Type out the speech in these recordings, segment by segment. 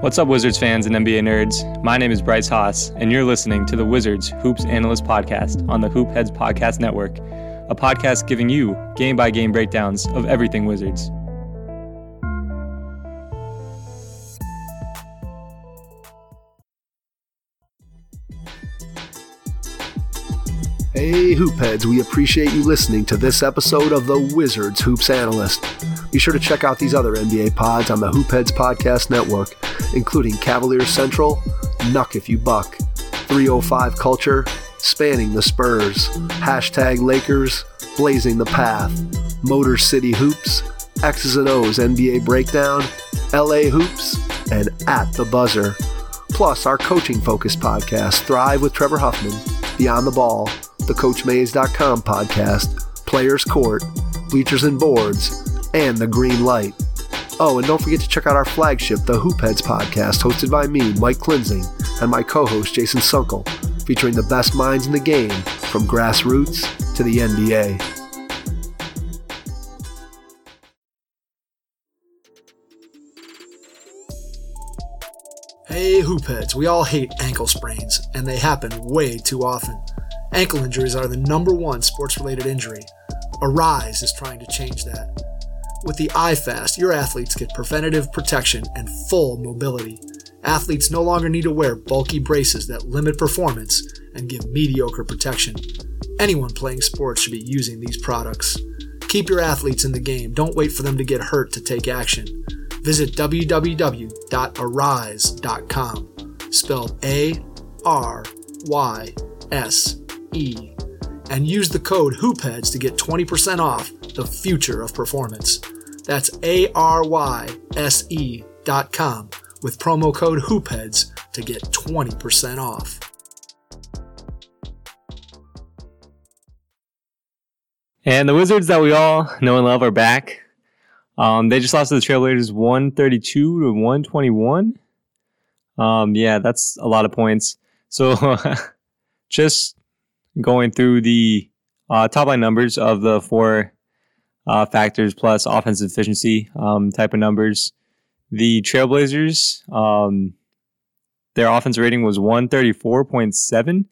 What's up, Wizards fans and NBA nerds? My name is Bryce Haas, and you're listening to the Wizards Hoops Analyst Podcast on the Hoop Heads Podcast Network, a podcast giving you game by game breakdowns of everything Wizards. Hey, Hoopheads, we appreciate you listening to this episode of the Wizards Hoops Analyst. Be sure to check out these other NBA pods on the Hoopheads Podcast Network, including Cavaliers Central, Nuck If You Buck, 305 Culture, Spanning the Spurs, Hashtag Lakers, Blazing the Path, Motor City Hoops, X's and O's NBA Breakdown, LA Hoops, and At the Buzzer. Plus, our coaching focused podcast, Thrive with Trevor Huffman, Beyond the Ball, the CoachMaze.com podcast, Players Court, Bleachers and Boards, and The Green Light. Oh, and don't forget to check out our flagship, the Hoopheads podcast, hosted by me, Mike Klinzing, and my co-host, Jason Sunkel, featuring the best minds in the game, from grassroots to the NBA. Hey, Hoopheads, we all hate ankle sprains, and they happen way too often. Ankle injuries are the number one sports related injury. Aryse is trying to change that. With the iFast, your athletes get preventative protection and full mobility. Athletes no longer need to wear bulky braces that limit performance and give mediocre protection. Anyone playing sports should be using these products. Keep your athletes in the game. Don't wait for them to get hurt to take action. Visit www.aryse.com, spelled A R Y S E, and use the code HoopHeads to get 20% off the future of performance. That's A R Y S E dot com with promo code HoopHeads to get 20% off. And the Wizards that we all know and love are back. Um, they just lost to the Trailblazers 132 to 121. Um, yeah, that's a lot of points. So just going through the uh, top line numbers of the four uh, factors plus offensive efficiency um, type of numbers. The Trailblazers, um, their offense rating was 134.7,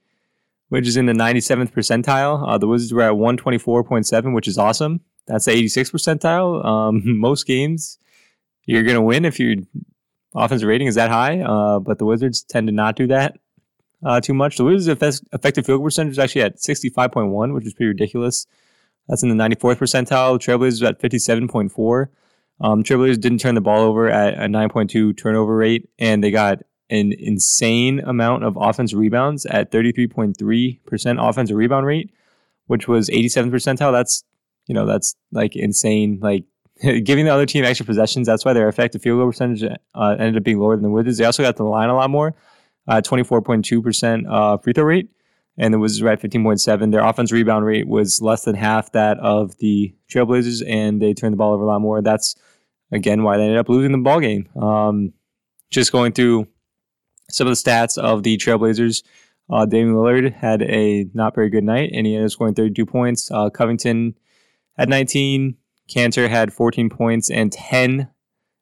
which is in the 97th percentile. Uh, the Wizards were at 124.7, which is awesome. That's the 86th percentile. Um, most games you're going to win if your offensive rating is that high, uh, but the Wizards tend to not do that uh, too much. The Wizards' effective field goal percentage is actually at 65.1, which is pretty ridiculous. That's in the 94th percentile. Trailblazers at 57.4. Um, Trailblazers didn't turn the ball over at a 9.2 turnover rate, and they got an insane amount of offensive rebounds at 33.3% offensive rebound rate, which was 87th percentile. That's you know that's like insane. Like giving the other team extra possessions. That's why their effective field goal percentage uh, ended up being lower than the Wizards. They also got the line a lot more, uh, 24.2% uh, free throw rate, and Wizards were at 15.7. Their offense rebound rate was less than half that of the Trailblazers, and they turned the ball over a lot more. That's again why they ended up losing the ball game. Um, just going through some of the stats of the Trailblazers. Uh, Damian Lillard had a not very good night, and he ended up scoring 32 points. Uh, Covington had 19. Kanter had 14 points and 10.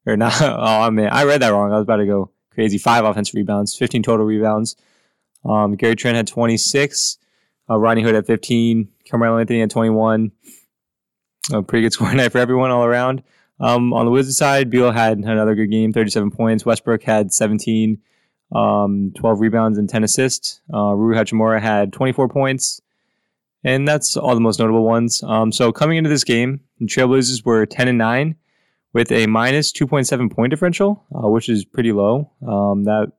Or not? Oh man, I read that wrong. I was about to go crazy. Five offensive rebounds, 15 total rebounds. Um, Gary Trent had 26. Uh, Rodney Hood had 15. Carmelo Anthony had 21. A pretty good scoring night for everyone all around. Um, on the Wizards side, Beal had another good game, 37 points. Westbrook had 17, um, 12 rebounds and 10 assists. Uh, Rui Hachimura had 24 points. And that's all the most notable ones. Um, so coming into this game, the Trailblazers were 10 and 9 with a minus 2.7 point differential, uh, which is pretty low. Um, that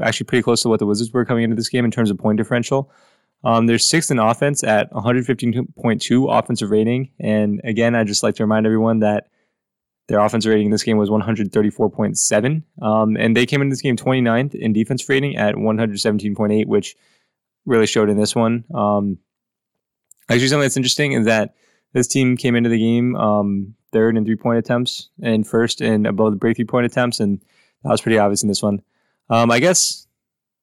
actually pretty close to what the Wizards were coming into this game in terms of point differential. Um, they're sixth in offense at 115.2 offensive rating. And again, I just like to remind everyone that their offensive rating in this game was 134.7. Um, and they came into this game 29th in defense rating at 117.8, which really showed in this one. Um, actually, something that's interesting is that this team came into the game um, third in three point attempts and first in above the break three point attempts. And that was pretty obvious in this one. Um, I guess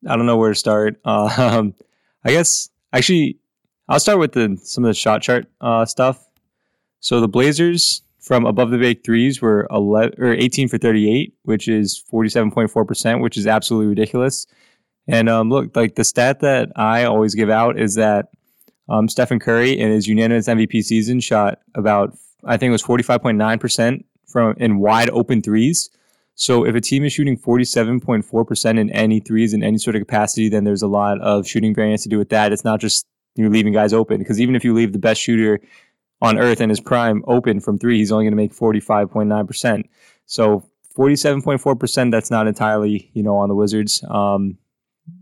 I don't know where to start. Uh, um, I guess actually I'll start with the some of the shot chart uh, stuff. So the Blazers from above the break threes were 11 or 18 for 38, which is 47.4%, which is absolutely ridiculous. And um, look, like the stat that I always give out is that um, Stephen Curry in his unanimous MVP season shot about, I think it was 45.9% from in wide open threes. So if a team is shooting 47.4% in any threes in any sort of capacity, then there's a lot of shooting variance to do with that. It's not just you're leaving guys open because even if you leave the best shooter on earth in his prime open from three, he's only going to make 45.9%. So 47.4%, that's not entirely, you know, on the Wizards. Um,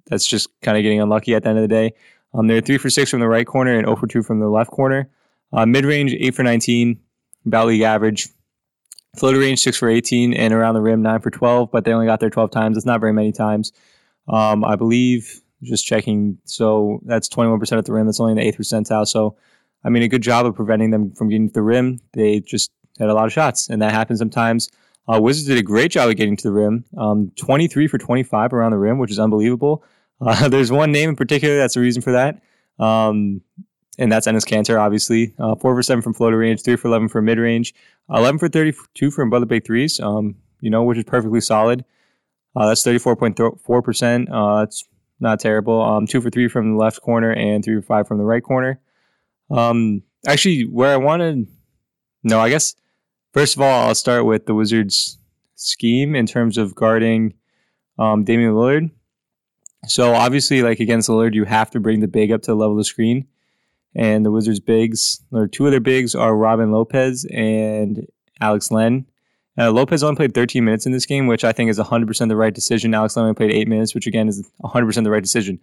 that's just kind of getting unlucky at the end of the day. Um, they're three for six from the right corner and 0 for two from the left corner. Uh, Mid range, eight for 19, about league average. Floater range, six for 18, and around the rim, nine for 12, but they only got there 12 times. It's not very many times. Um, I believe, just checking, so that's 21% at the rim. That's only in the eighth percentile. So, I mean, a good job of preventing them from getting to the rim. They just had a lot of shots, and that happens sometimes. Uh, Wizards did a great job of getting to the rim. Um, 23 for 25 around the rim, which is unbelievable. Uh, there's one name in particular that's the reason for that. Um, and that's Enes Kanter, obviously. Uh, four for seven from floater range, three for 11 from mid range, 11 for 32 from brother big threes, um, you know, which is perfectly solid. Uh, that's 34.4%. Uh, that's not terrible. Um, two for three from the left corner and three for five from the right corner. Um, actually, where I wanted, no, I guess First of all, I'll start with the Wizards' scheme in terms of guarding um, Damian Lillard. So obviously, like against Lillard, you have to bring the big up to the level of the screen. And the Wizards' bigs, or two of their bigs, are Robin Lopez and Alex Len. Uh, Lopez only played 13 minutes in this game, which I think is 100% the right decision. Alex Len only played eight minutes, which again is 100% the right decision.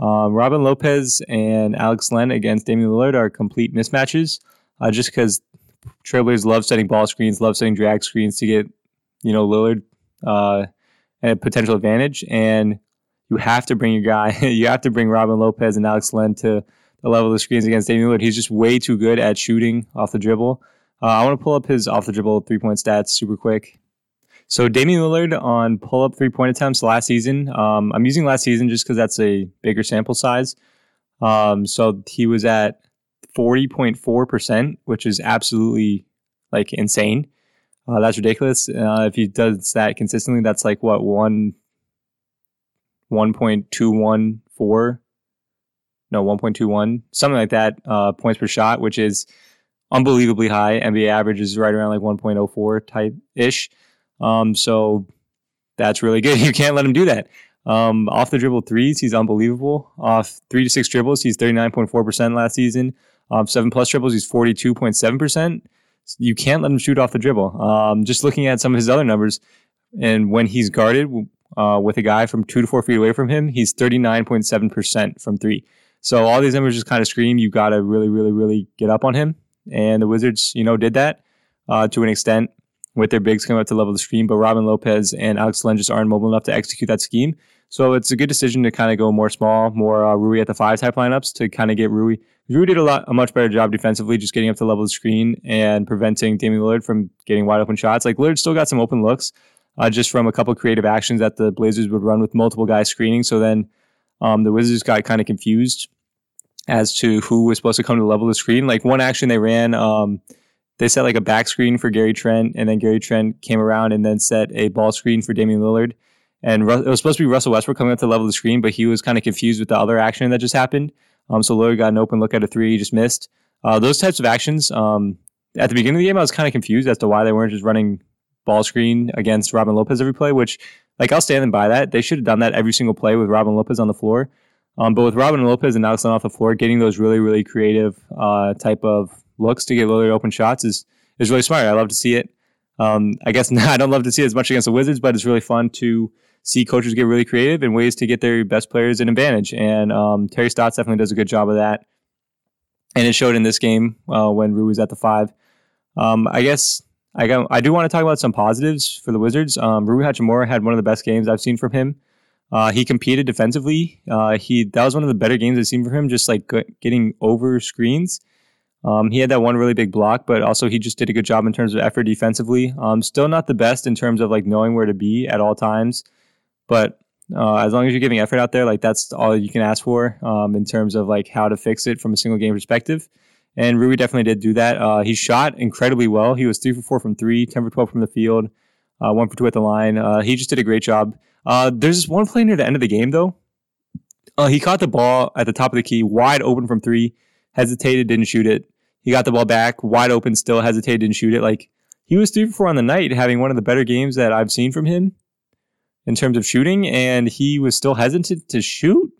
Um, Robin Lopez and Alex Len against Damian Lillard are complete mismatches, uh, just because Trailblazers love setting ball screens, love setting drag screens to get, you know, Lillard uh, a potential advantage. And you have to bring your guy, you have to bring Robin Lopez and Alex Len to the level of the screens against Damian Lillard. He's just way too good at shooting off the dribble. Uh, I want to pull up his off the dribble three point stats super quick. So Damian Lillard on pull up three point attempts last season. Um, I'm using last season just because that's a bigger sample size. Um, so he was at 40.4%, which is absolutely like insane. Uh, that's ridiculous. Uh, if he does that consistently, that's like what one, 1.214, no, 1.21, something like that uh, points per shot, which is unbelievably high. NBA average is right around like 1.04 type ish. Um, so that's really good. You can't let him do that. Um, off the dribble threes, he's unbelievable. Off three to six dribbles, he's 39.4% last season. Um, seven plus dribbles, he's 42.7%. You can't let him shoot off the dribble. Um, just looking at some of his other numbers, and when he's guarded uh, with a guy from two to four feet away from him, he's 39.7% from three. So all these just kind of scream you got to really, really, really get up on him. And the Wizards, you know, did that uh, to an extent with their bigs coming up to level the screen, but Robin Lopez and Alex Len just aren't mobile enough to execute that scheme. So it's a good decision to kind of go more small, more uh, Rui at the five type lineups to kind of get Rui. Rui did a lot, a much better job defensively, just getting up to level the screen and preventing Damian Lillard from getting wide open shots. Like Lillard still got some open looks, uh, just from a couple creative actions that the Blazers would run with multiple guys screening. So then um, the Wizards got kind of confused as to who was supposed to come to level the screen. Like one action they ran, um, they set like a back screen for Gary Trent, and then Gary Trent came around and then set a ball screen for Damian Lillard. And it was supposed to be Russell Westbrook coming up to level the screen, but he was kind of confused with the other action that just happened. Um, so Lillard got an open look at a three, he just missed. Uh, those types of actions. Um, at the beginning of the game, I was kind of confused as to why they weren't just running ball screen against Robin Lopez every play. Which, like, I'll stand and by that. They should have done that every single play with Robin Lopez on the floor. Um, but with Robin Lopez and Alex off the floor, getting those really, really creative uh, type of looks to get Lillard open shots is is really smart. I love to see it. Um, I guess I don't love to see it as much against the Wizards, but it's really fun to see coaches get really creative in ways to get their best players an advantage. And um, Terry Stotts definitely does a good job of that. And it showed in this game uh, when Rui was at the five. Um, I guess I got, I do want to talk about some positives for the Wizards. Um, Rui Hachimura had one of the best games I've seen from him. Uh, he competed defensively. Uh, he that was one of the better games I've seen from him. Just like getting over screens. Um, he had that one really big block, but also he just did a good job in terms of effort defensively. Um, still not the best in terms of like knowing where to be at all times. But uh, as long as you're giving effort out there, like that's all you can ask for um, in terms of like how to fix it from a single game perspective. And Rui definitely did do that. Uh, he shot incredibly well. He was three for four from three, 10 for 12 from the field, uh, one for two at the line. Uh, he just did a great job. Uh, there's this one play near the end of the game, though. Uh, he caught the ball at the top of the key, wide open from three, hesitated, didn't shoot it. He got the ball back, wide open, still hesitated, didn't shoot it. Like, he was three for four on the night, having one of the better games that I've seen from him in terms of shooting, and he was still hesitant to shoot.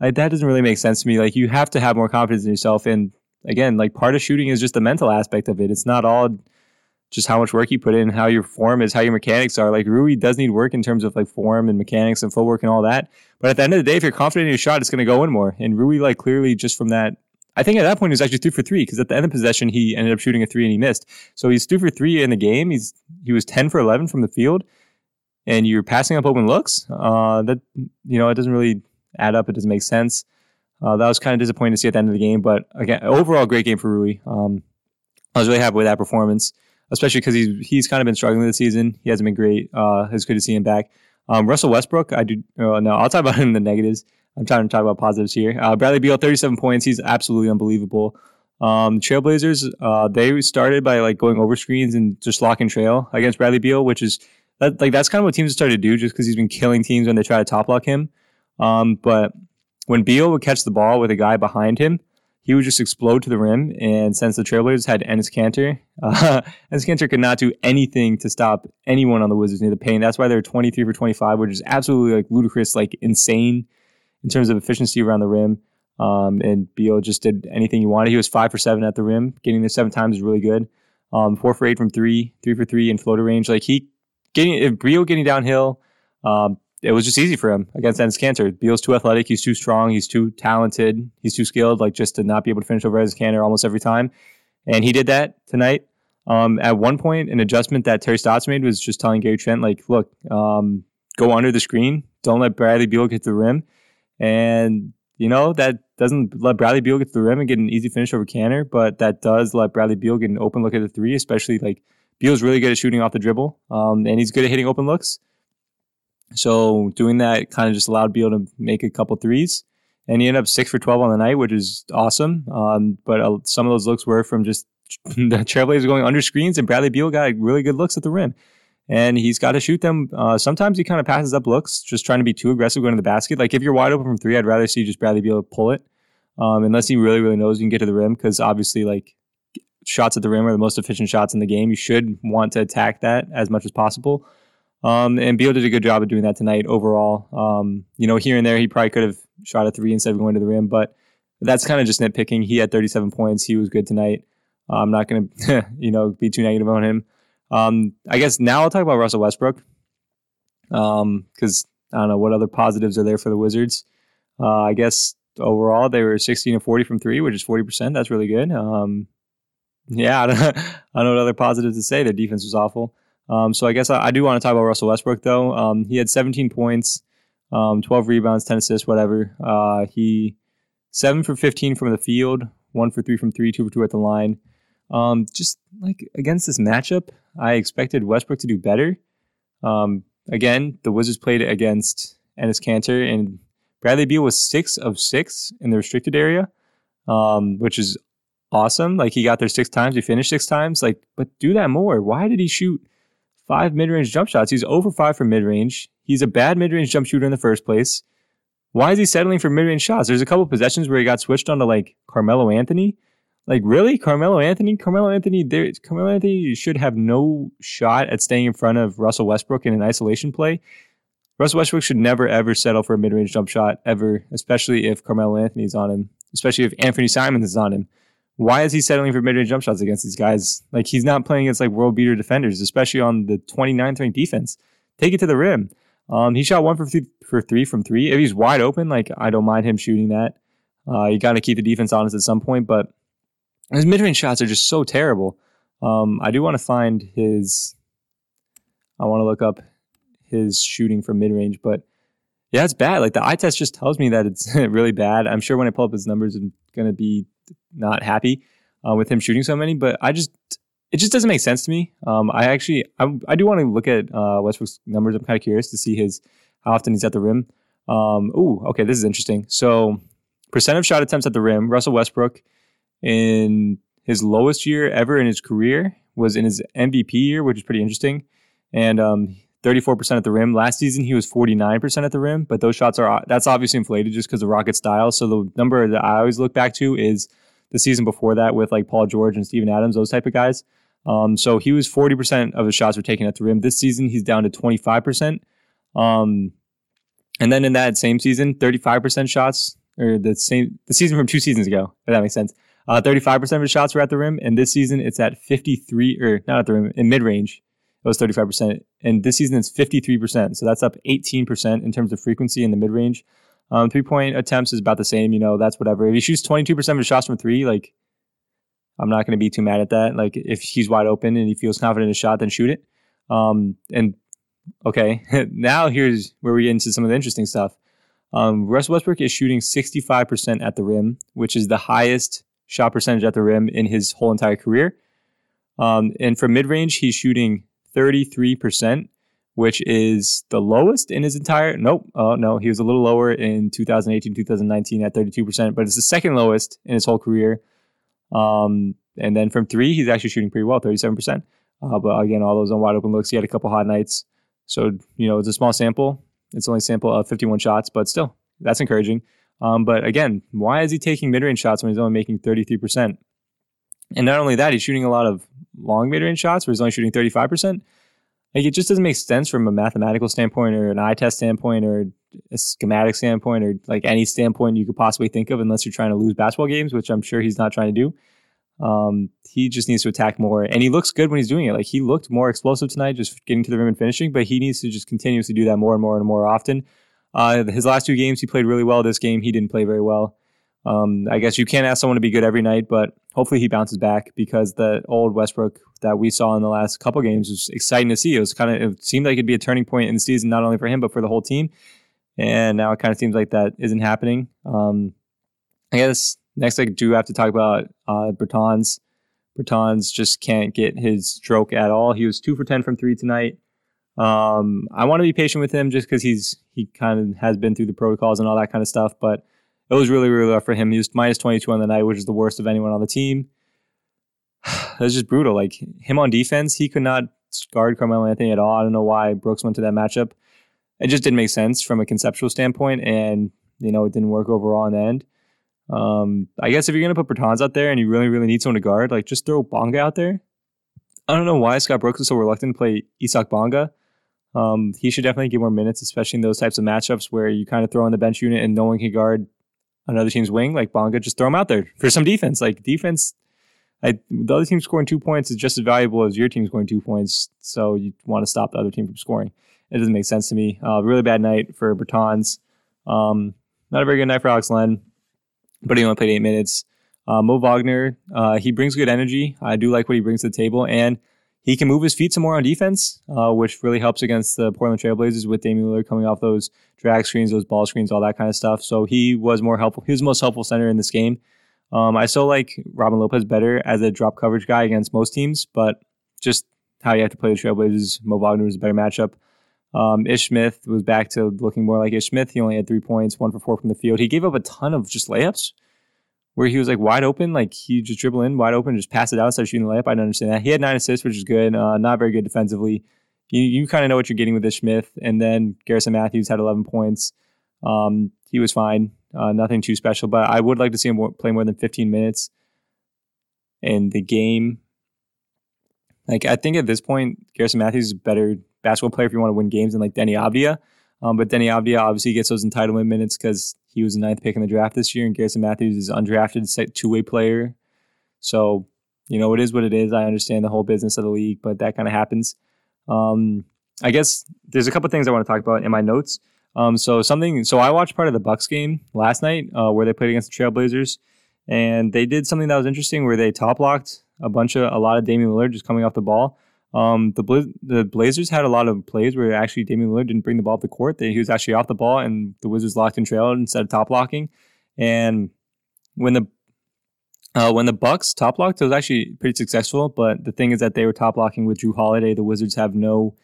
Like, that doesn't really make sense to me. Like, you have to have more confidence in yourself. And again, like part of shooting is just the mental aspect of it. It's not all just how much work you put in, how your form is, how your mechanics are. Like Rui does need work in terms of like form and mechanics and footwork and all that. But at the end of the day, if you're confident in your shot, it's going to go in more. And Rui, like clearly just from that, I think at that point he was actually three for three because at the end of possession he ended up shooting a three and he missed. So he's three for three in the game. He's he was ten for eleven from the field, and you're passing up open looks. Uh, that you know it doesn't really add up. It doesn't make sense. Uh, that was kind of disappointing to see at the end of the game, but again, overall great game for Rui. Um, I was really happy with that performance, especially because he's he's kind of been struggling this season. He hasn't been great. Uh, it's good to see him back. Um, Russell Westbrook, I do uh, no, I'll talk about him in the negatives. I'm trying to talk about positives here. Uh, Bradley Beal, 37 points. He's absolutely unbelievable. Um, Trailblazers, uh, they started by like going over screens and just locking trail against Bradley Beal, which is that, like that's kind of what teams have started to do, just because he's been killing teams when they try to top lock him. Um, but when Beal would catch the ball with a guy behind him, he would just explode to the rim. And since the Trailblazers had Enes Kanter, uh, Enes Kanter could not do anything to stop anyone on the Wizards near the paint. That's why they're 23 for 25, which is absolutely like ludicrous, like insane in terms of efficiency around the rim. Um, and Beal just did anything he wanted. He was five for seven at the rim. Getting there seven times is really good. Um, four for eight from three, three for three in floater range. Like he getting if Beal getting downhill, um, it was just easy for him against Enes Kanter. Beal's too athletic. He's too strong. He's too talented. He's too skilled, like just to not be able to finish over Enes Kanter almost every time. And he did that tonight. Um, at one point, an adjustment that Terry Stotts made was just telling Gary Trent, like, look, um, go under the screen. Don't let Bradley Beal get to the rim. And, you know, that doesn't let Bradley Beal get to the rim and get an easy finish over Kanter, but that does let Bradley Beal get an open look at the three, especially like Beal's really good at shooting off the dribble. Um, and he's good at hitting open looks. So doing that kind of just allowed Beal to make a couple threes, and he ended up six for twelve on the night, which is awesome. Um, but uh, some of those looks were from just the Trailblazers going under screens, and Bradley Beal got really good looks at the rim, and he's got to shoot them. Uh, sometimes he kind of passes up looks, just trying to be too aggressive going to the basket. Like if you're wide open from three, I'd rather see just Bradley Beal pull it, um, unless he really really knows you can get to the rim, because obviously like shots at the rim are the most efficient shots in the game. You should want to attack that as much as possible. Um, and Beal did a good job of doing that tonight overall. Um, you know, here and there, he probably could have shot a three instead of going to the rim, but that's kind of just nitpicking. He had 37 points. He was good tonight. I'm not going to, you know, be too negative on him. Um, I guess now I'll talk about Russell Westbrook. Um, cause I don't know what other positives are there for the Wizards. Uh, I guess overall they were 16 and 40 from three, which is 40%. That's really good. Um, yeah, I don't, I don't know what other positives to say. Their defense was awful. Um, so I guess I, I, do want to talk about Russell Westbrook though. Um, he had 17 points, um, 12 rebounds, 10 assists, whatever. Uh, he seven for 15 from the field, one for three from three, two for two at the line. Um, just like against this matchup, I expected Westbrook to do better. Um, again, the Wizards played against Enes Kanter and Bradley Beal was six of six in the restricted area, um, which is awesome. Like he got there six times, he finished six times. Like, but do that more. Why did he shoot? Five mid range jump shots. He's over five from mid range. He's a bad mid range jump shooter in the first place. Why is he settling for mid range shots? There's a couple possessions where he got switched onto like Carmelo Anthony. Like really, Carmelo Anthony? Carmelo Anthony, there. Carmelo Anthony should have no shot at staying in front of Russell Westbrook in an isolation play. Russell Westbrook should never ever settle for a mid range jump shot ever, especially if Carmelo Anthony's on him, especially if Anthony Simons is on him why is he settling for mid-range jump shots against these guys? Like he's not playing against like world beater defenders, especially on the 29th ranked defense. Take it to the rim. Um, he shot one for three, for three from three. If he's wide open, like I don't mind him shooting that. Uh, you got to keep the defense honest at some point, but his mid-range shots are just so terrible. Um, I do want to find his. I want to look up his shooting from mid-range, but yeah, it's bad. Like the eye test just tells me that it's really bad. I'm sure when I pull up his numbers, I'm gonna be not happy uh, with him shooting so many, but I just it just doesn't make sense to me. Um, I actually I, I do want to look at uh, Westbrook's numbers. I'm kind of curious to see his how often he's at the rim. Um, ooh, okay, this is interesting. So percent of shot attempts at the rim, Russell Westbrook in his lowest year ever in his career was in his MVP year, which is pretty interesting. And um, 34% at the rim. Last season, he was 49% at the rim, but those shots are, that's obviously inflated just because of Rocket style. So the number that I always look back to is the season before that with like Paul George and Steven Adams, those type of guys. Um, so he was 40% of his shots were taken at the rim. This season, he's down to 25%. Um, and then in that same season, 35% shots, or the same, the season from two seasons ago, if that makes sense. Uh, 35% of his shots were at the rim. And this season, it's at 53, or not at the rim, in mid range. Was 35%. And this season, it's 53%. So that's up 18% in terms of frequency in the mid range. Um, three point attempts is about the same. You know, that's whatever. If he shoots 22% of his shots from three, like, I'm not going to be too mad at that. Like, if he's wide open and he feels confident in his shot, then shoot it. Um, and okay, now here's where we get into some of the interesting stuff. Um, Russ Westbrook is shooting 65% at the rim, which is the highest shot percentage at the rim in his whole entire career. Um, and from mid range, he's shooting 33%, which is the lowest in his entire. Nope. Oh, no. He was a little lower in 2018, 2019 at 32%, but it's the second lowest in his whole career. Um, and then from three, he's actually shooting pretty well, 37%. Uh, but again, all those on wide open looks. He had a couple hot nights. So, you know, it's a small sample. It's only a sample of 51 shots, but still, that's encouraging. Um, but again, why is he taking mid range shots when he's only making 33%? And not only that, he's shooting a lot of long mid range shots where he's only shooting 35%. Like it just doesn't make sense from a mathematical standpoint or an eye test standpoint or a schematic standpoint or like any standpoint you could possibly think of unless you're trying to lose basketball games, which I'm sure he's not trying to do. Um, he just needs to attack more, and he looks good when he's doing it. Like he looked more explosive tonight, just getting to the rim and finishing. But he needs to just continuously do that more and more and more often. Uh, his last two games, he played really well. This game, he didn't play very well. Um, I guess you can't ask someone to be good every night, but hopefully he bounces back because the old Westbrook that we saw in the last couple games was exciting to see. It was kind of it seemed like it'd be a turning point in the season, not only for him but for the whole team. And now it kind of seems like that isn't happening. Um, I guess next I do have to talk about uh, Bertans. Bertans just can't get his stroke at all. He was two for ten from three tonight. Um, I want to be patient with him just because he's he kind of has been through the protocols and all that kind of stuff. But it was really really rough for him. He was minus twenty two on the night, which is the worst of anyone on the team. It was just brutal. Like him on defense, he could not guard Carmelo Anthony at all. I don't know why Brooks went to that matchup. It just didn't make sense from a conceptual standpoint, and you know it didn't work overall in the end. Um, I guess if you're gonna put Bertans out there and you really, really need someone to guard, like just throw Bonga out there. I don't know why Scott Brooks is so reluctant to play Isaac Bonga. Um, he should definitely get more minutes, especially in those types of matchups where you kind of throw in the bench unit and no one can guard another team's wing. Like Bonga, just throw him out there for some defense. Like defense, I, the other team scoring two points is just as valuable as your team scoring two points. So you want to stop the other team from scoring. It doesn't make sense to me. Uh, really bad night for Bertans. Um, not a very good night for Alex Len but he only played eight minutes. Uh, Mo Wagner, uh, he brings good energy. I do like what he brings to the table, and he can move his feet some more on defense, uh, which really helps against the Portland Trailblazers with Damian Lillard coming off those drag screens, those ball screens, all that kind of stuff. So he was more helpful. He was the most helpful center in this game. Um, I still like Robin Lopez better as a drop coverage guy against most teams, but just how you have to play the Trailblazers, Mo Wagner was a better matchup. Um, Ish Smith was back to looking more like Ish Smith. He only had three points, one for four from the field. He gave up a ton of just layups where he was like wide open, like he just dribble in wide open, just pass it out of shooting the layup. I don't understand that. He had nine assists, which is good. Uh, not very good defensively. You, you kind of know what you're getting with Ish Smith. And then Garrison Matthews had 11 points. Um, he was fine. Uh, nothing too special, but I would like to see him play more than 15 minutes in the game. Like I think at this point, Garrison Matthews is a better basketball player if you want to win games than like Deni Avdija. Um, but Deni Avdija obviously gets those entitlement minutes because he was the ninth pick in the draft this year, and Garrison Matthews is undrafted two way player. So, you know, it is what it is. I understand the whole business of the league, but that kind of happens. Um, I guess there's a couple things I want to talk about in my notes. Um, so something, so I watched part of the Bucks game last night uh, where they played against the Trailblazers, and they did something that was interesting where they top locked a bunch of a lot of Damian Lillard just coming off the ball. Um, the the Blazers had a lot of plays where actually Damian Lillard didn't bring the ball up the court. They, he was actually off the ball, and the Wizards locked and trailed instead of top locking. And when the uh, when the Bucks top locked, it was actually pretty successful. But the thing is that they were top locking with Jrue Holiday. The Wizards have no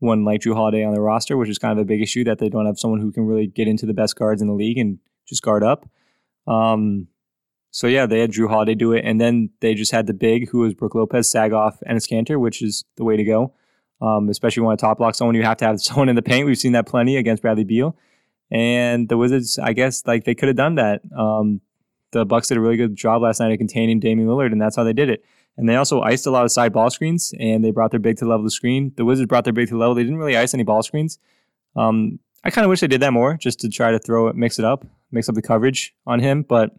one like Jrue Holiday on their roster, which is kind of a big issue that they don't have someone who can really get into the best guards in the league and just guard up. Um, so yeah, they had Jrue Holiday do it, and then they just had the big, who was Brook Lopez, sag off, and a Kanter, which is the way to go. Um, especially when to top block someone, you have to have someone in the paint. We've seen that plenty against Bradley Beal, and the Wizards, I guess, like they could have done that. Um, the Bucks did a really good job last night of containing Damian Lillard, and that's how they did it. And they also iced a lot of side ball screens, and they brought their big to level the screen. The Wizards brought their big to level. They didn't really ice any ball screens. Um, I kind of wish they did that more, just to try to throw it, mix it up, mix up the coverage on him. But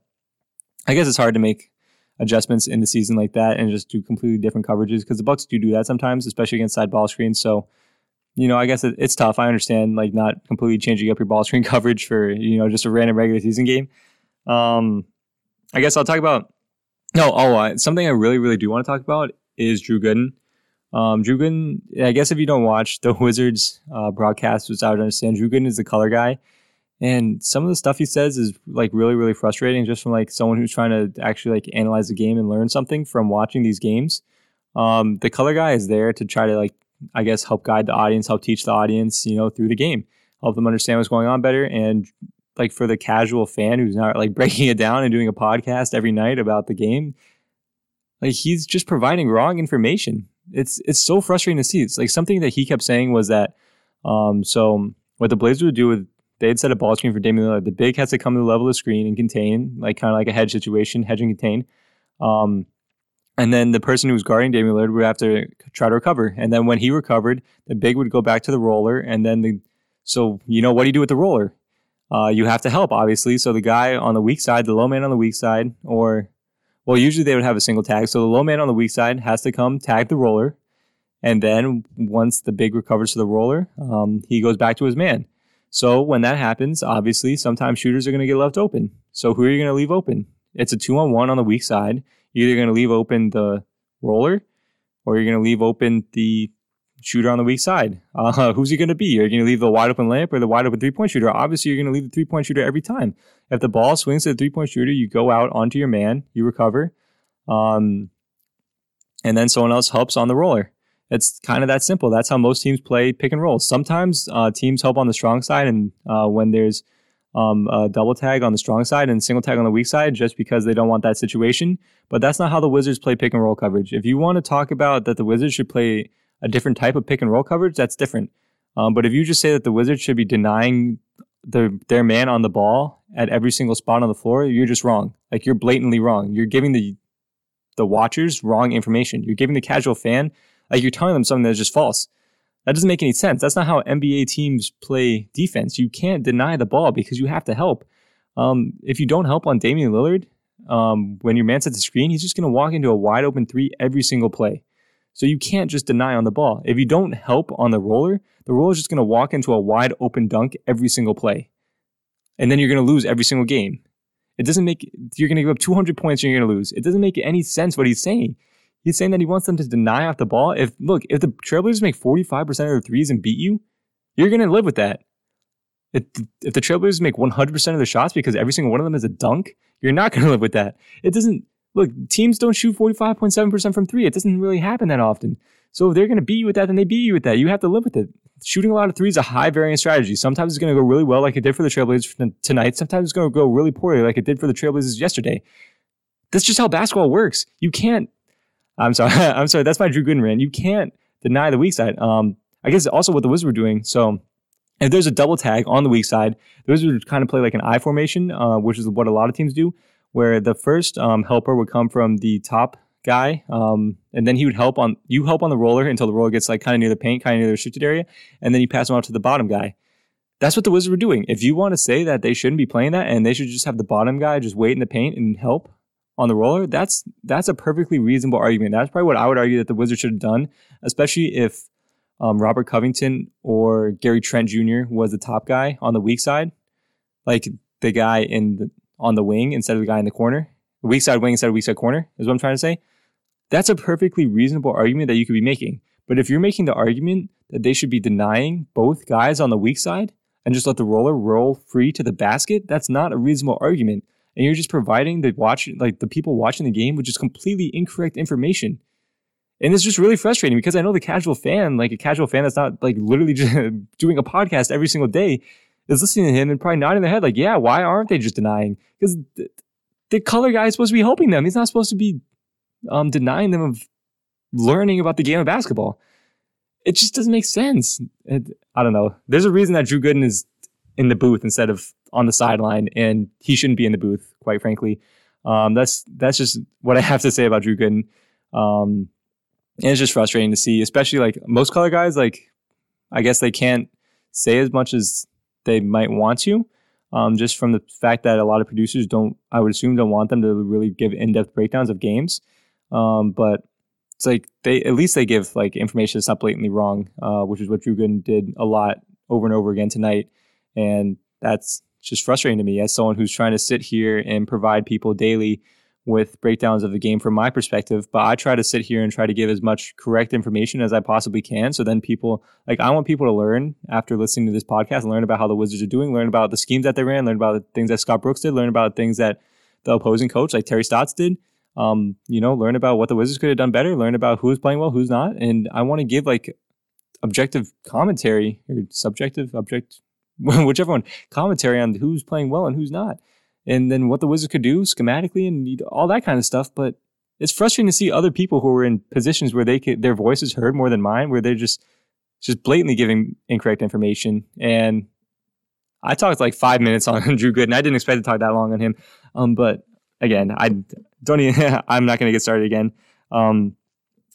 I guess it's hard to make adjustments in the season like that and just do completely different coverages because the Bucks do do that sometimes, especially against side ball screens. So, you know, I guess it, it's tough. I understand like not completely changing up your ball screen coverage for you know just a random regular season game. Um, I guess I'll talk about. No, oh, uh, something I really, really do want to talk about is Drew Gooden. Um, Drew Gooden, I guess if you don't watch the Wizards uh, broadcast, which I would understand, Drew Gooden is the color guy. And some of the stuff he says is like really, really frustrating just from like someone who's trying to actually like analyze the game and learn something from watching these games. Um, the color guy is there to try to like, I guess, help guide the audience, help teach the audience, you know, through the game, help them understand what's going on better. And like for the casual fan who's not like breaking it down and doing a podcast every night about the game, like he's just providing wrong information. It's it's so frustrating to see. It's like something that he kept saying was that um so what the Blazers would do with they had set a ball screen for Damian Lillard. The big has to come to the level of the screen and contain, like kind of like a hedge situation, hedge and contain. Um, and then the person who was guarding Damian Lillard would have to try to recover. And then when he recovered, the big would go back to the roller. And then the so you know what do you do with the roller? Uh, you have to help, obviously. So the guy on the weak side, the low man on the weak side, or well, usually they would have a single tag. So the low man on the weak side has to come tag the roller. And then once the big recovers to the roller, um, he goes back to his man. So when that happens, obviously, sometimes shooters are going to get left open. So who are you going to leave open? It's a two on one on the weak side. You're either going to leave open the roller or you're going to leave open the shooter on the weak side. Uh, who's he going to be? Are you going to leave the wide open layup or the wide open three point shooter? Obviously, you're going to leave the three point shooter every time. If the ball swings to the three point shooter, you go out onto your man, you recover, um, and then someone else helps on the roller. It's kind of that simple. That's how most teams play pick and roll. Sometimes uh, teams help on the strong side, and uh, when there's um, a double tag on the strong side and single tag on the weak side, just because they don't want that situation. But that's not how the Wizards play pick and roll coverage. If you want to talk about that the Wizards should play a different type of pick and roll coverage, that's different. Um, but if you just say that the Wizards should be denying the, their man on the ball at every single spot on the floor, you're just wrong. Like you're blatantly wrong. You're giving the the watchers wrong information. You're giving the casual fan like you're telling them something that's just false. That doesn't make any sense. That's not how NBA teams play defense. You can't deny the ball because you have to help. Um, if you don't help on Damian Lillard, um, when your man sets the screen, he's just going to walk into a wide open three every single play. So you can't just deny on the ball. If you don't help on the roller, the roller is just going to walk into a wide open dunk every single play. And then you're going to lose every single game. It doesn't make, you're going to give up 200 points and you're going to lose. It doesn't make any sense what he's saying. He's saying that he wants them to deny off the ball. If look, if the Trailblazers make 45% of their threes and beat you, you're going to live with that. If, if the Trailblazers make 100% of their shots because every single one of them is a dunk, you're not going to live with that. It doesn't look, teams don't shoot 45.7% from three. It doesn't really happen that often. So if they're going to beat you with that, then they beat you with that. You have to live with it. Shooting a lot of threes is a high variance strategy. Sometimes it's going to go really well, like it did for the Trailblazers tonight. Sometimes it's going to go really poorly, like it did for the Trailblazers yesterday. That's just how basketball works. You can't I'm sorry. I'm sorry. That's my Drew Gooden rant. You can't deny the weak side. Um, I guess also what the Wizards were doing. So if there's a double tag on the weak side, the Wizards would kind of play like an I formation, uh, which is what a lot of teams do, where the first um, helper would come from the top guy, um, and then he would help on you help on the roller until the roller gets like kind of near the paint, kind of near the restricted area, and then you pass him off to the bottom guy. That's what the Wizards were doing. If you want to say that they shouldn't be playing that and they should just have the bottom guy just wait in the paint and help, on the roller, that's that's a perfectly reasonable argument. That's probably what I would argue that the Wizards should have done, especially if um, Robert Covington or Gary Trent Jr. was the top guy on the weak side, like the guy in the, on the wing instead of the guy in the corner, the weak side wing instead of weak side corner is what I'm trying to say. That's a perfectly reasonable argument that you could be making. But if you're making the argument that they should be denying both guys on the weak side and just let the roller roll free to the basket, that's not a reasonable argument and you're just providing the watch like the people watching the game with just completely incorrect information. And it's just really frustrating because I know the casual fan, like a casual fan that's not like literally just doing a podcast every single day, is listening to him and probably nodding their head like, yeah, why aren't they just denying? Because th- the color guy is supposed to be helping them. He's not supposed to be um, denying them of learning about the game of basketball. It just doesn't make sense. It, I don't know. There's a reason that Drew Gooden is in the booth instead of on the sideline, and he shouldn't be in the booth, quite frankly. Um, that's that's just what I have to say about Drew Gooden. Um, and it's just frustrating to see, especially like most color guys. Like, I guess they can't say as much as they might want to, um, just from the fact that a lot of producers don't. I would assume don't want them to really give in-depth breakdowns of games. Um, but it's like they at least they give like information that's not blatantly wrong, uh, which is what Drew Gooden did a lot over and over again tonight, and that's just frustrating to me as someone who's trying to sit here and provide people daily with breakdowns of the game from my perspective, but I try to sit here and try to give as much correct information as I possibly can. So then people, like, I want people to learn after listening to this podcast learn about how the Wizards are doing, learn about the schemes that they ran, learn about the things that Scott Brooks did, learn about things that the opposing coach, like Terry Stotts, did. Um, you know, learn about what the Wizards could have done better, learn about who's playing well, who's not. And I want to give like objective commentary or subjective, object, whichever one, commentary on who's playing well and who's not and then what the Wizards could do schematically and all that kind of stuff. But it's frustrating to see other people who are in positions where they could, their voice is heard more than mine, where they're just just blatantly giving incorrect information. And I talked like five minutes on Drew Gooden. And i didn't expect to talk that long on him. Um, but again, I don't even. I'm not going to get started again. Um,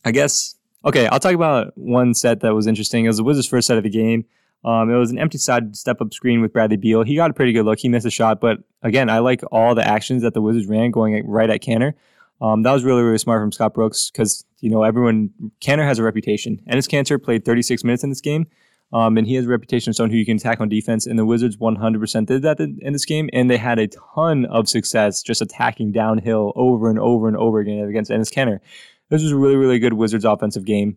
I guess okay. I'll talk about one set that was interesting. It was the Wizards' first set of the game. Um, it was an empty side step up screen with Bradley Beal. He got a pretty good look. He missed a shot, but again, I like all the actions that the Wizards ran going right at Kanter. Um, that was really, really smart from Scott Brooks because, you know, everyone, Kanter has a reputation. Enes Kanter played 36 minutes in this game, um, and he has a reputation of someone who you can attack on defense. And the Wizards 100% did that in, this game, and they had a ton of success just attacking downhill over and over and over again against Enes Kanter. This was a really, really good Wizards offensive game.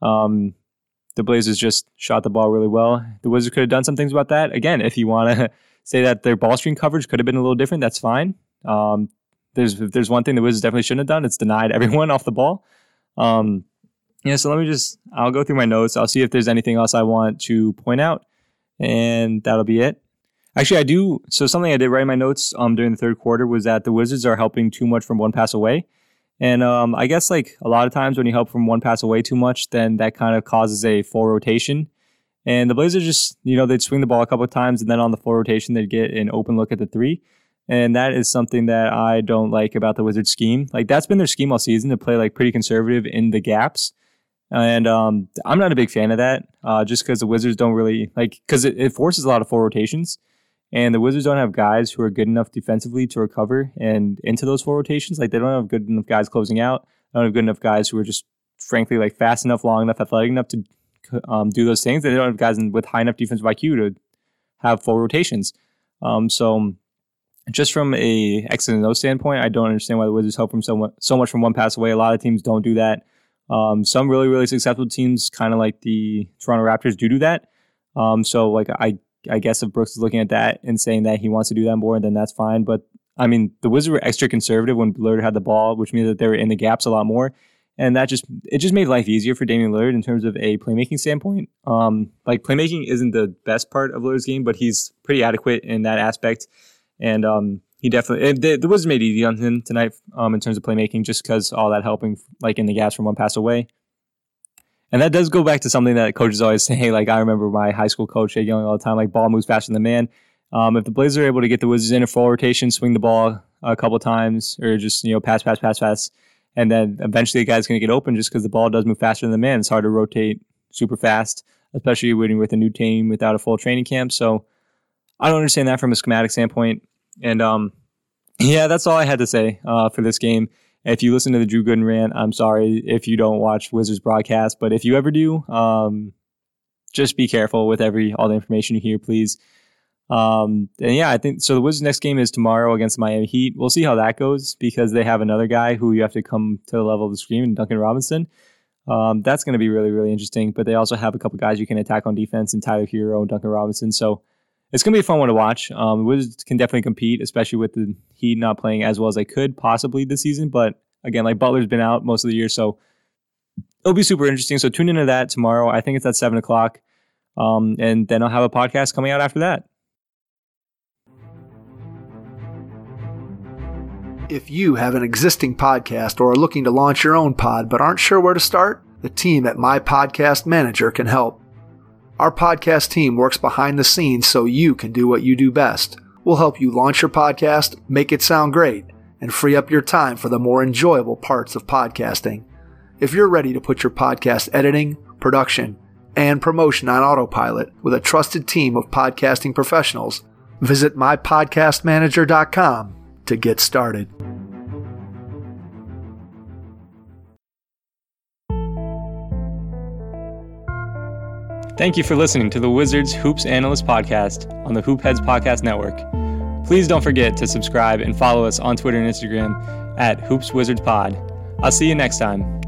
Um, the Blazers just shot the ball really well. The Wizards could have done some things about that. Again, if you want to say that their ball screen coverage could have been a little different, that's fine. Um, there's there's one thing the Wizards definitely shouldn't have done, it's denied everyone off the ball. Um, yeah, so let me just I'll go through my notes. I'll see if there's anything else I want to point out, and that'll be it. Actually, I do. So something I did write in my notes um, during the third quarter was that the Wizards are helping too much from one pass away. And um, I guess like a lot of times when you help from one pass away too much, then that kind of causes a full rotation. And the Blazers just, you know, they'd swing the ball a couple of times, and then on the full rotation, they'd get an open look at the three. And that is something that I don't like about the Wizards scheme. Like that's been their scheme all season to play like pretty conservative in the gaps. And um, I'm not a big fan of that, uh, just because the Wizards don't really like because it, it forces a lot of full rotations. And the Wizards don't have guys who are good enough defensively to recover and into those four rotations. Like they don't have good enough guys closing out. They don't have good enough guys who are just frankly like fast enough, long enough, athletic enough to um, do those things. They don't have guys with high enough defensive IQ to have full rotations. Um, so just from a X and O standpoint, I don't understand why the Wizards help from so much, so much from one pass away. A lot of teams don't do that. Um, some really, really successful teams, kind of like the Toronto Raptors, do do that. Um, so like I I guess if Brooks is looking at that and saying that he wants to do that more, then that's fine. But I mean, the Wizards were extra conservative when Lillard had the ball, which means that they were in the gaps a lot more. And that just it just made life easier for Damian Lillard in terms of a playmaking standpoint. Um, like playmaking isn't the best part of Lillard's game, but he's pretty adequate in that aspect. And um, he definitely the, the Wizards made easy on him tonight um, in terms of playmaking, just because all that helping like in the gaps from one pass away. And that does go back to something that coaches always say. Like I remember my high school coach yelling all the time, like ball moves faster than the man. Um, if the Blazers are able to get the Wizards in a full rotation, swing the ball a couple times, or just you know pass, pass, pass, pass, and then eventually the guy's going to get open just because the ball does move faster than the man. It's hard to rotate super fast, especially when with a new team without a full training camp. So I don't understand that from a schematic standpoint. And um, yeah, that's all I had to say uh, for this game. If you listen to the Drew Gooden rant, I'm sorry if you don't watch Wizards broadcast, but if you ever do, um, just be careful with every all the information you hear, please. Um, and yeah, I think so. The Wizards' next game is tomorrow against Miami Heat. We'll see how that goes because they have another guy who you have to come to the level of the screen, Duncan Robinson. Um, that's going to be really, really interesting. But they also have a couple guys you can attack on defense, and Tyler Herro and Duncan Robinson. So it's going to be a fun one to watch. Um, Wizards can definitely compete, especially with the Heat not playing as well as they could possibly this season. But again, like Butler's been out most of the year, so it'll be super interesting. So tune into that tomorrow. I think it's at seven o'clock, um, and then I'll have a podcast coming out after that. If you have an existing podcast or are looking to launch your own pod but aren't sure where to start, the team at My Podcast Manager can help. Our podcast team works behind the scenes so you can do what you do best. We'll help you launch your podcast, make it sound great, and free up your time for the more enjoyable parts of podcasting. If you're ready to put your podcast editing, production, and promotion on autopilot with a trusted team of podcasting professionals, visit mypodcastmanager.com to get started. Thank you for listening to the Wizards Hoops Analyst Podcast on the Hoop Heads Podcast Network. Please don't forget to subscribe and follow us on Twitter and Instagram at Hoops Wizards Pod. I'll see you next time.